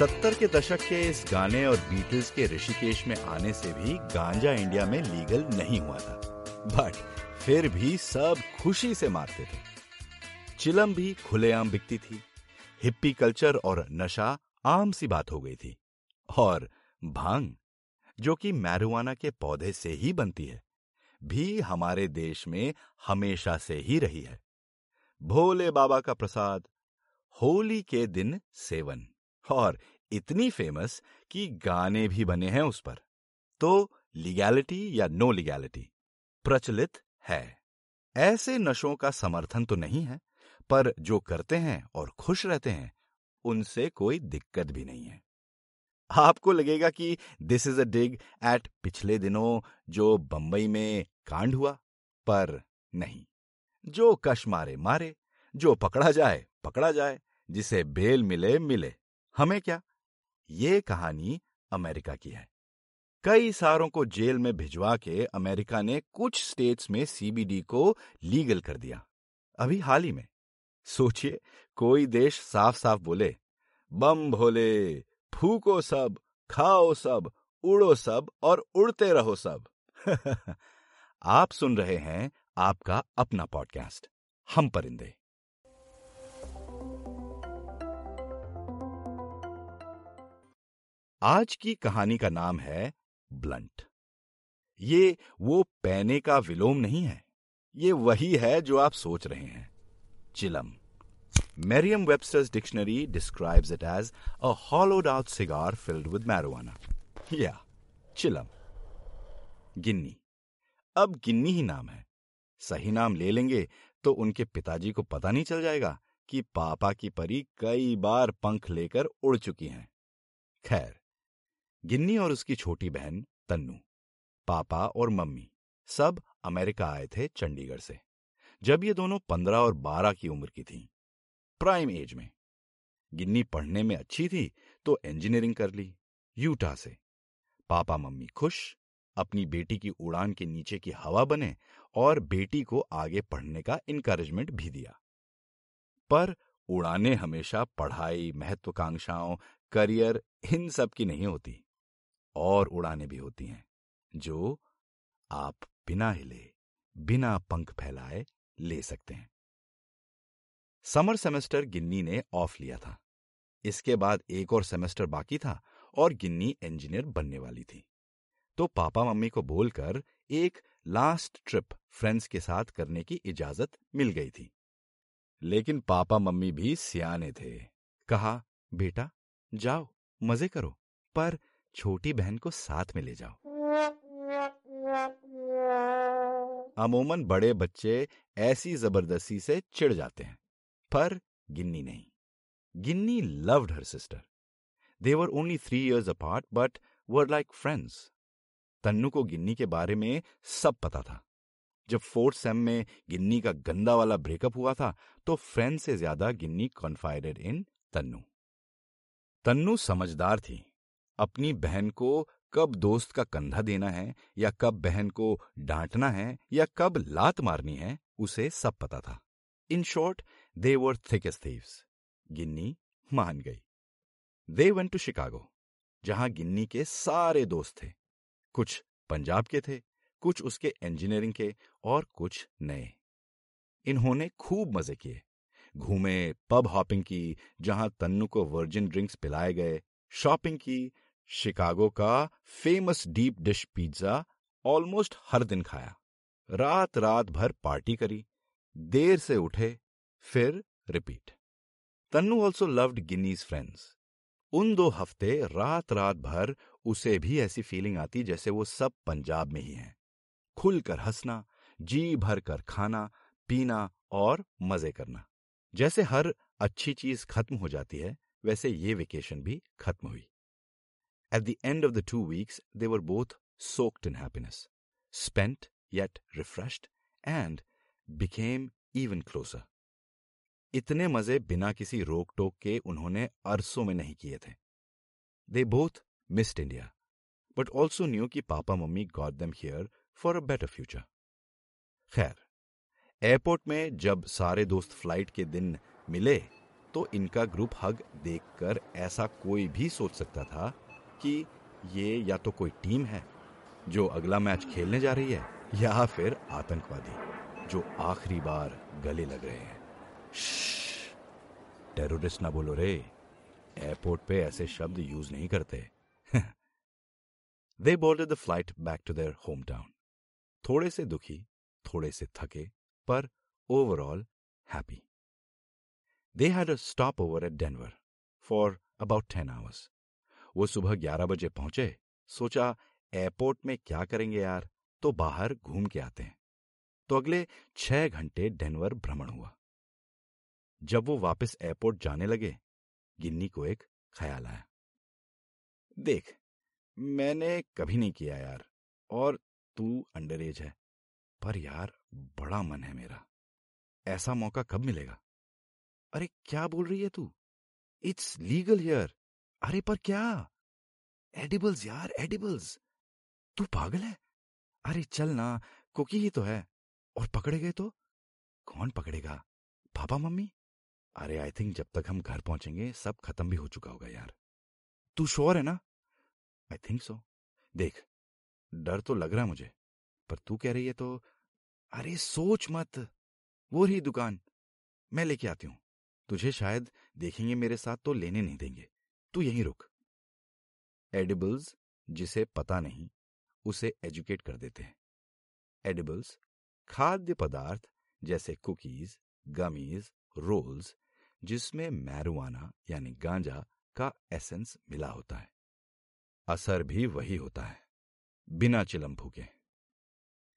सत्तर के दशक के इस गाने और बीटल्स के ऋषिकेश में आने से भी गांजा इंडिया में लीगल नहीं हुआ था। बट फिर भी सब खुशी से मारते थे। चिलम भी खुलेआम बिकती थी। हिप्पी कल्चर और नशा आम सी बात हो गई थी। और भाँग, जो कि मैरुआना के पौधे से ही बनती है, भी हमारे देश में हमेशा से ही रही है। भोले बाबा का प्रसाद, होली के दिन सेवन। और इतनी फ़ेमस कि गाने भी बने हैं उस पर। तो लीगैलिटी या नो लीगैलिटी? प्रचलित है। ऐसे नशों का समर्थन तो नहीं है, पर जो करते हैं और खुश रहते हैं, उनसे कोई दिक्कत भी नहीं है। आपको लगेगा कि this is a dig at पिछले दिनों जो बंबई में कांड हुआ, पर नहीं। जो कश मारे मारे, जो पकड़ा जाए पकड़ा जाए, जिसे बेल मिले मिले। हमें क्या? ये कहानी अमेरिका की है। कई सारों को जेल में भिजवा के अमेरिका ने कुछ स्टेट्स में सीबीडी को लीगल कर दिया। अभी हाल ही में। सोचिए, कोई देश साफ़ साफ़ बोले, बम भोले, फूको सब, खाओ सब, उड़ो सब और उड़ते रहो सब। आप सुन रहे हैं आपका अपना पॉडकास्ट, हम परिंदे। आज की कहानी का नाम है ब्लंट। ये वो पैने का विलोम नहीं है, ये वही है जो आप सोच रहे हैं। चिलम। Merriam Webster's dictionary describes it as a hollowed out cigar filled with marijuana या चिलम गिन्नी। अब गिन्नी ही नाम है। सही नाम ले लेंगे तो उनके पिताजी को पता नहीं चल जाएगा कि पापा की परी कई बार पंख लेकर उड़ चुकी हैं। खैर गिन्नी और उसकी छोटी बहन तन्नू, पापा और मम्मी सब अमेरिका आए थे चंडीगढ़ से, जब ये दोनों पंद्रह और बारह की उम्र की थीं। प्राइम एज में। गिन्नी पढ़ने में अच्छी थी तो इंजीनियरिंग कर ली, यूटा से। पापा मम्मी खुश, अपनी बेटी की उड़ान के नीचे की हवा बने और बेटी को आगे पढ़ने का इनकरेजमेंट भी दिया। पर उड़ाने हमेशा पढ़ाई, महत्वाकांक्षाओं, करियर इन सब की नहीं होती। और उड़ाने भी होती हैं, जो आप बिना हिले, बिना पंख फैलाए ले सकते हैं। समर सेमेस्टर गिन्नी ने ऑफ़ लिया था। इसके बाद एक और सेमेस्टर बाकी था और गिन्नी इंजीनियर बनने वाली थी। तो पापा मम्मी को बोलकर एक लास्ट ट्रिप फ्रेंड्स के साथ करने की इजाज़त मिल गई थी। लेकिन पापा मम्मी भी सियाने थे। कहा, बेटा, जाओ, मज़े करो, पर छोटी बहन को साथ में ले जाओ। अमूमन बड़े बच्चे ऐसी ज़बरदस्ती से चिढ़ जाते हैं पर गिन्नी नहीं। Ginni loved her sister they were only three years apart but were like friends Tannu को गिन्नी के बारे में सब पता था। जब फोर्थ सेम में गिन्नी का गंदा वाला ब्रेकअप हुआ था तो फ्रेंड से ज़्यादा गिन्नी कॉन्फाइडेड इन तन्नू। तन्नू समझदार थी। अपनी बहन को कब दोस्त का कंधा देना है, या कब बहन को डांटना है, या कब लात मारनी है, उसे सब पता था। In short they were thickest thieves Ginny मान गई। दे वेंट टू शिकागो जहाँ गिन्नी के सारे दोस्त थे। कुछ पंजाब के थे, कुछ उसके इंजीनियरिंग के, और कुछ नए। इन्होंने खूब मज़े किए। घूमे पब हॉपिंग की, जहाँ तन्नू को वर्जिन ड्रिंक्स पिलाए गए शॉपिंग की शिकागो का famous deep dish pizza almost हर दिन खाया। रात रात भर पार्टी करी, देर से उठे, फिर repeat Tannu also loved Ginni's friends उन दो हफ़्ते रात रात भर उसे भी ऐसी फीलिंग आती जैसे वो सब पंजाब में ही हैं। खुलकर हंसना, जी भर कर खाना, पीना और मज़े करना। जैसे हर अच्छी चीज़ खत्म हो जाती है, वैसे ये वेकेशन भी खत्म हुई। At the end of the two weeks, they were both soaked in happiness, spent yet refreshed, and became even closer. इतने मज़े बिना किसी रोक टोक के उन्होंने अरसों में नहीं किए थे they both missed India but also knew कि papa mummy got them here for a better future खैर एयरपोर्ट में जब सारे दोस्त फ़्लाइट के दिन मिले तो इनका ग्रुप हग देखकर ऐसा कोई भी सोच सकता था कि ये या तो कोई टीम है जो अगला मैच खेलने जा रही है, या फिर आतंकवादी, जो आखिरी बार गले लग रहे हैं। टेररिस्ट ना बोलो रे। एयरपोर्ट पे ऐसे शब्द यूज़ नहीं करते। They boarded the flight back to their hometown थोड़े से दुखी, थोड़े से थके, पर overall happy they had a stopover at Denver for about ten hours वो सुबह ग्यारह बजे पहुँचे, सोचा, एयरपोर्ट में क्या करेंगे यार? तो बाहर घूम के आते हैं। तो अगले छह घंटे डेनवर भ्रमण हुआ। जब वो वापस एयरपोर्ट जाने लगे, गिन्नी को एक ख्याल आया। देख, मैंने कभी नहीं किया यार, और तू अंडर एज है, पर यार बड़ा मन है मेरा। ऐसा मौका कब मिलेगा? अरे, क्या बोल रही है तू? It's legal here. अरे, पर क्या? एडिबल्स यार, एडिबल्स। तू पागल है? अरे, चल ना, कुकी ही तो है। और पकड़े गए तो? कौन पकड़ेगा? पापा, मम्मी? अरे आई थिंक जब तक हम घर पहुँचेंगे, सब खत्म भी हो चुका होगा यार। तू श्योर है ना? आई थिंक सो देख, डर तो लग रहा मुझे, पर तू कह रही है तो अरे, सोच मत। वो रही दुकान। मैं लेके आती हूँ। तुझे शायद देखेंगे मेरे साथ तो लेने नहीं देंगे। तू यहीं रुक। एडिबल्स, जिसे पता नहीं, उसे एजुकेट कर देते हैं। एडिबल्स, खाद्य पदार्थ जैसे कुकीज, गमीज, रोल्स, जिसमें मैरुआना यानी गांजा का एसेंस मिला होता है। असर भी वही होता है, बिना चिलम फूके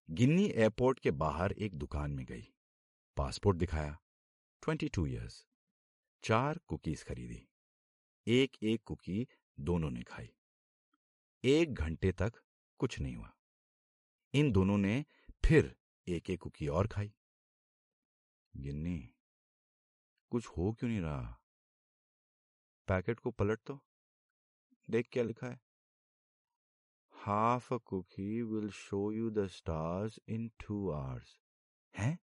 गिन्नी एयरपोर्ट के बाहर एक दुकान में गई। पासपोर्ट दिखाया। ट्वेंटी टू ईयर्स चार कुकीज खरीदी। एक एक कुकी दोनों ने खाई। एक घंटे तक कुछ नहीं हुआ। इन दोनों ने फिर एक एक कुकी और खाई। गिन्नी, कुछ हो क्यों नहीं रहा? पैकेट को पलट तो देख क्या लिखा है। Half a cookie will show you the stars in two hours. हैं?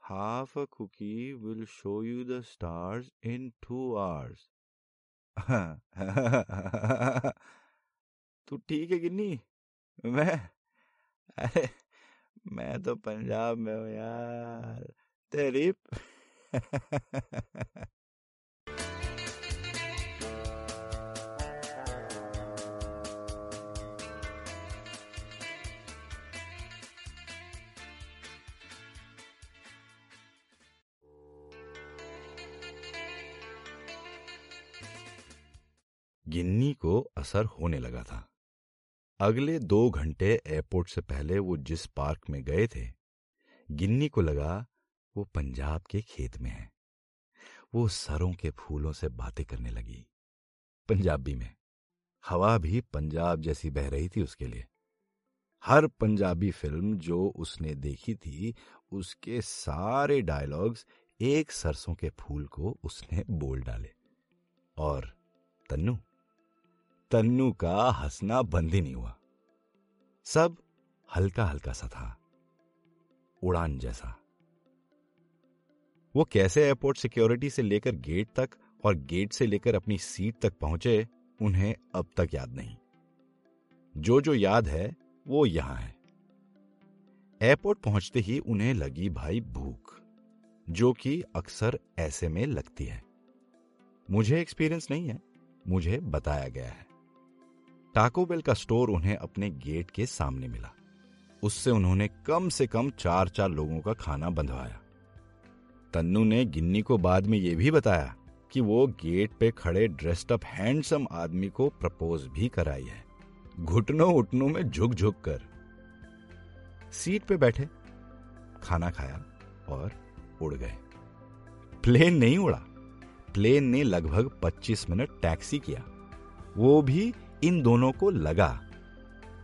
Half a cookie will show you the stars in two hours. तू ठीक है गिन्नी मैं? अरे मैं तो पंजाब में हूँ यार। तेरी? गिन्नी को असर होने लगा था। अगले दो घंटे एयरपोर्ट से पहले वो जिस पार्क में गए थे, गिन्नी को लगा वो पंजाब के खेत में है। वो सरों के फूलों से बातें करने लगी, पंजाबी में। हवा भी पंजाब जैसी बह रही थी उसके लिए। हर पंजाबी फ़िल्म जो उसने देखी थी, उसके सारे डायलॉग्स एक सरसों के फूल को उसने बोल डाले। और तन्नू तन्नू का हंसना बंद ही नहीं हुआ। सब हल्का हल्का सा था, उड़ान जैसा। वो कैसे एयरपोर्ट सिक्योरिटी से लेकर गेट तक और गेट से लेकर अपनी सीट तक पहुँचे, उन्हें अब तक याद नहीं। जो जो याद है, वो यहाँ है। एयरपोर्ट पहुँचते ही उन्हें लगी भाई भूख, जो कि अक्सर ऐसे में लगती है। मुझे एक्सपीरियंस नहीं है, मुझे बताया गया है। टाकोबेल का स्टोर उन्हें अपने गेट के सामने मिला। उससे उन्होंने कम से कम चार चार लोगों का खाना बंधवाया। तन्नू ने गिन्नी को बाद में यह भी बताया कि वो गेट पे खड़े ड्रेस्ड अप हैंडसम आदमी को प्रपोज भी कराई है। घुटनों उठनों में झुक झुक कर। सीट पे बैठे, खाना खाया और उड़ गए। प्लेन नहीं उड़ा। प्लेन ने लगभग 25 मिनट टैक्सी किया। वो भी इन दोनों को लगा।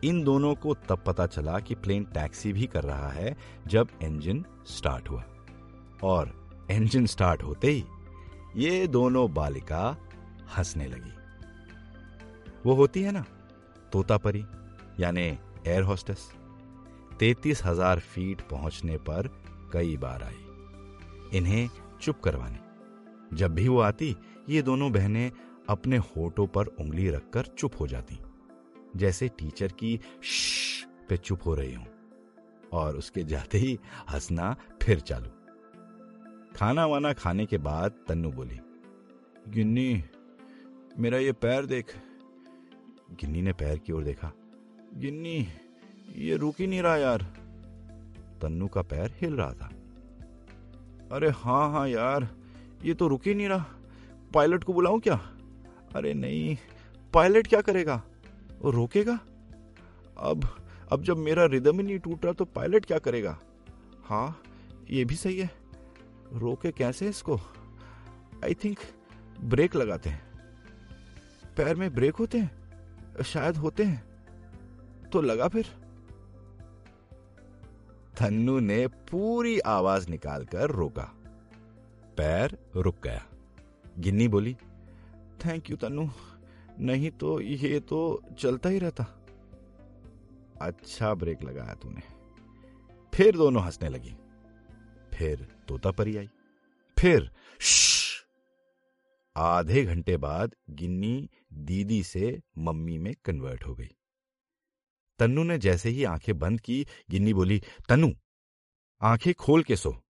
इन दोनों को तब पता चला कि प्लेन टैक्सी भी कर रहा है जब इंजन स्टार्ट हुआ। और इंजन स्टार्ट होते ही ये दोनों बालिका हंसने लगी। वो होती है ना, तोतापरी, यानी एयर होस्टेस तैतीस हज़ार फीट पहुँचने पर कई बार आई। इन्हें चुप करवाने। जब भी वो आती, ये दोनों बहनें अपने होठों पर उंगली रखकर चुप हो जाती, जैसे टीचर की श पे चुप हो रही हूँ, और उसके जाते ही हंसना फिर चालू। खाना वाना खाने के बाद तन्नू बोली, गिन्नी, मेरा ये पैर देख। गिन्नी ने पैर की ओर देखा, गिन्नी, ये रुक ही नहीं रहा यार। तन्नू का पैर हिल रहा था। अरे हाँ हाँ यार, ये तो रुक ही नहीं रहा। पायलट को बुलाऊं क्या? अरे नहीं पायलट क्या करेगा? वो रोकेगा? अब अब जब मेरा रिदम ही नहीं टूट रहा तो पायलट क्या करेगा? हाँ ये भी सही है। रोके कैसे इसको? आई थिंक ब्रेक लगाते हैं। पैर में ब्रेक होते हैं? शायद होते हैं। तो लगा फिर। थन्नू ने पूरी आवाज़ निकालकर रोका। पैर रुक गया। गिन्नी बोली थैंक यू तनु। नहीं तो ये तो चलता ही रहता। अच्छा ब्रेक लगाया तूने। फिर दोनों हंसने लगी। फिर तोता परी आई। फिर आधे घंटे बाद गिन्नी दीदी से मम्मी में कन्वर्ट हो गई। तन्नू ने जैसे ही आँखें बंद की, गिन्नी बोली, तन्नू, आँखें खोल के सो।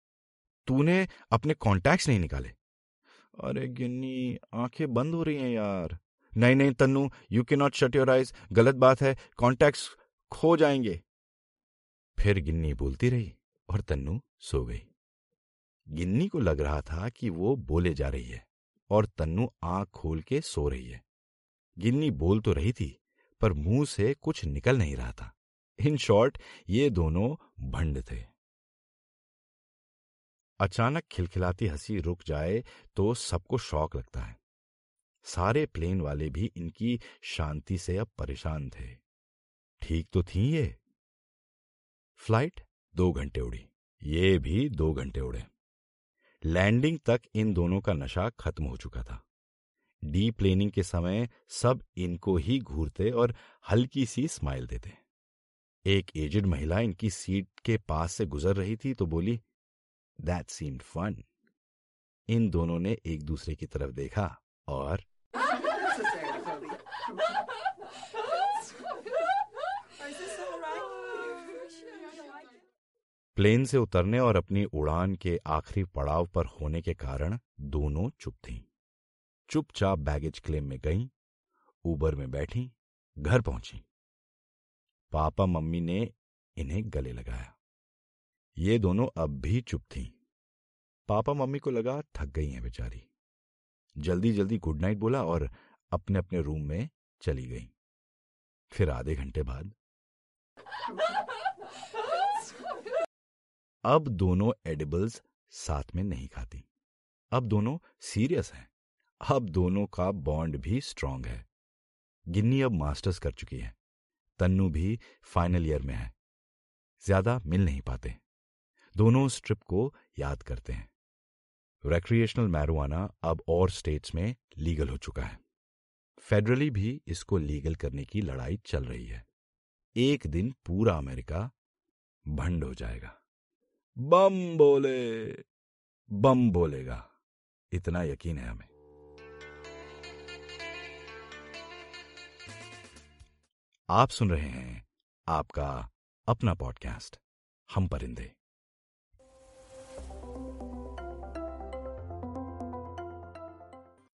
तूने अपने कॉन्टैक्ट्स नहीं निकाले। अरे गिन्नी, आँखें बंद हो रही हैं यार। नहीं नहीं, Tannu you can not shut your eyes गलत बात है कॉन्टैक्ट्स खो जाएँगे। फिर गिन्नी बोलती रही और तन्नू सो गई। गिन्नी को लग रहा था कि वो बोले जा रही है और तन्नू आँख खोल के सो रही है। गिन्नी बोल तो रही थी, पर मुँह से कुछ निकल नहीं रहा था। इन शॉर्ट, ये दोनों भंड थे। अचानक खिलखिलाती हँसी रुक जाए तो सबको शौक लगता है। सारे प्लेन वाले भी इनकी शांति से अब परेशान थे। ठीक तो थी ये। फ़्लाइट दो घंटे उड़ी। ये भी दो घंटे उड़े। लैंडिंग तक इन दोनों का नशा खत्म हो चुका था। डी प्लेनिंग के समय सब इनको ही घूरते और हल्की सी स्माइल देते। एक एजेड महिला इनकी सीट के पास से गुजर रही थी तो बोली दैट सीम्ड फन इन दोनों ने एक दूसरे की तरफ़ देखा और प्लेन से उतरने और अपनी उड़ान के आखिरी पड़ाव पर होने के कारण दोनों चुप थीं। चुपचाप बैगेज क्लेम में गईं, ऊबर में बैठी घर पहुँची। पापा मम्मी ने इन्हें गले लगाया। ये दोनों अब भी चुप थीं। पापा मम्मी को लगा थक गई हैं बेचारी। जल्दी जल्दी गुड नाइट बोला और अपने अपने रूम में चली गई। फिर आधे घंटे बाद अब दोनों एडिबल्स साथ में नहीं खाती। अब दोनों सीरियस हैं। अब दोनों का बॉन्ड भी स्ट्रांग है। गिन्नी अब मास्टर्स कर चुकी है। तन्नू भी फाइनल ईयर में है। ज़्यादा मिल नहीं पाते। दोनों स्ट्रिप को याद करते हैं। रेक्रिएशनल मैरुआना अब और स्टेट्स में लीगल हो चुका है। फेडरली भी इसको लीगल करने की लड़ाई चल रही है। एक दिन पूरा अमेरिका भंड हो जाएगा। बम बोले, बम बोलेगा। इतना यकीन है हमें। आप सुन रहे हैं आपका अपना पॉडकास्ट हम परिंदे।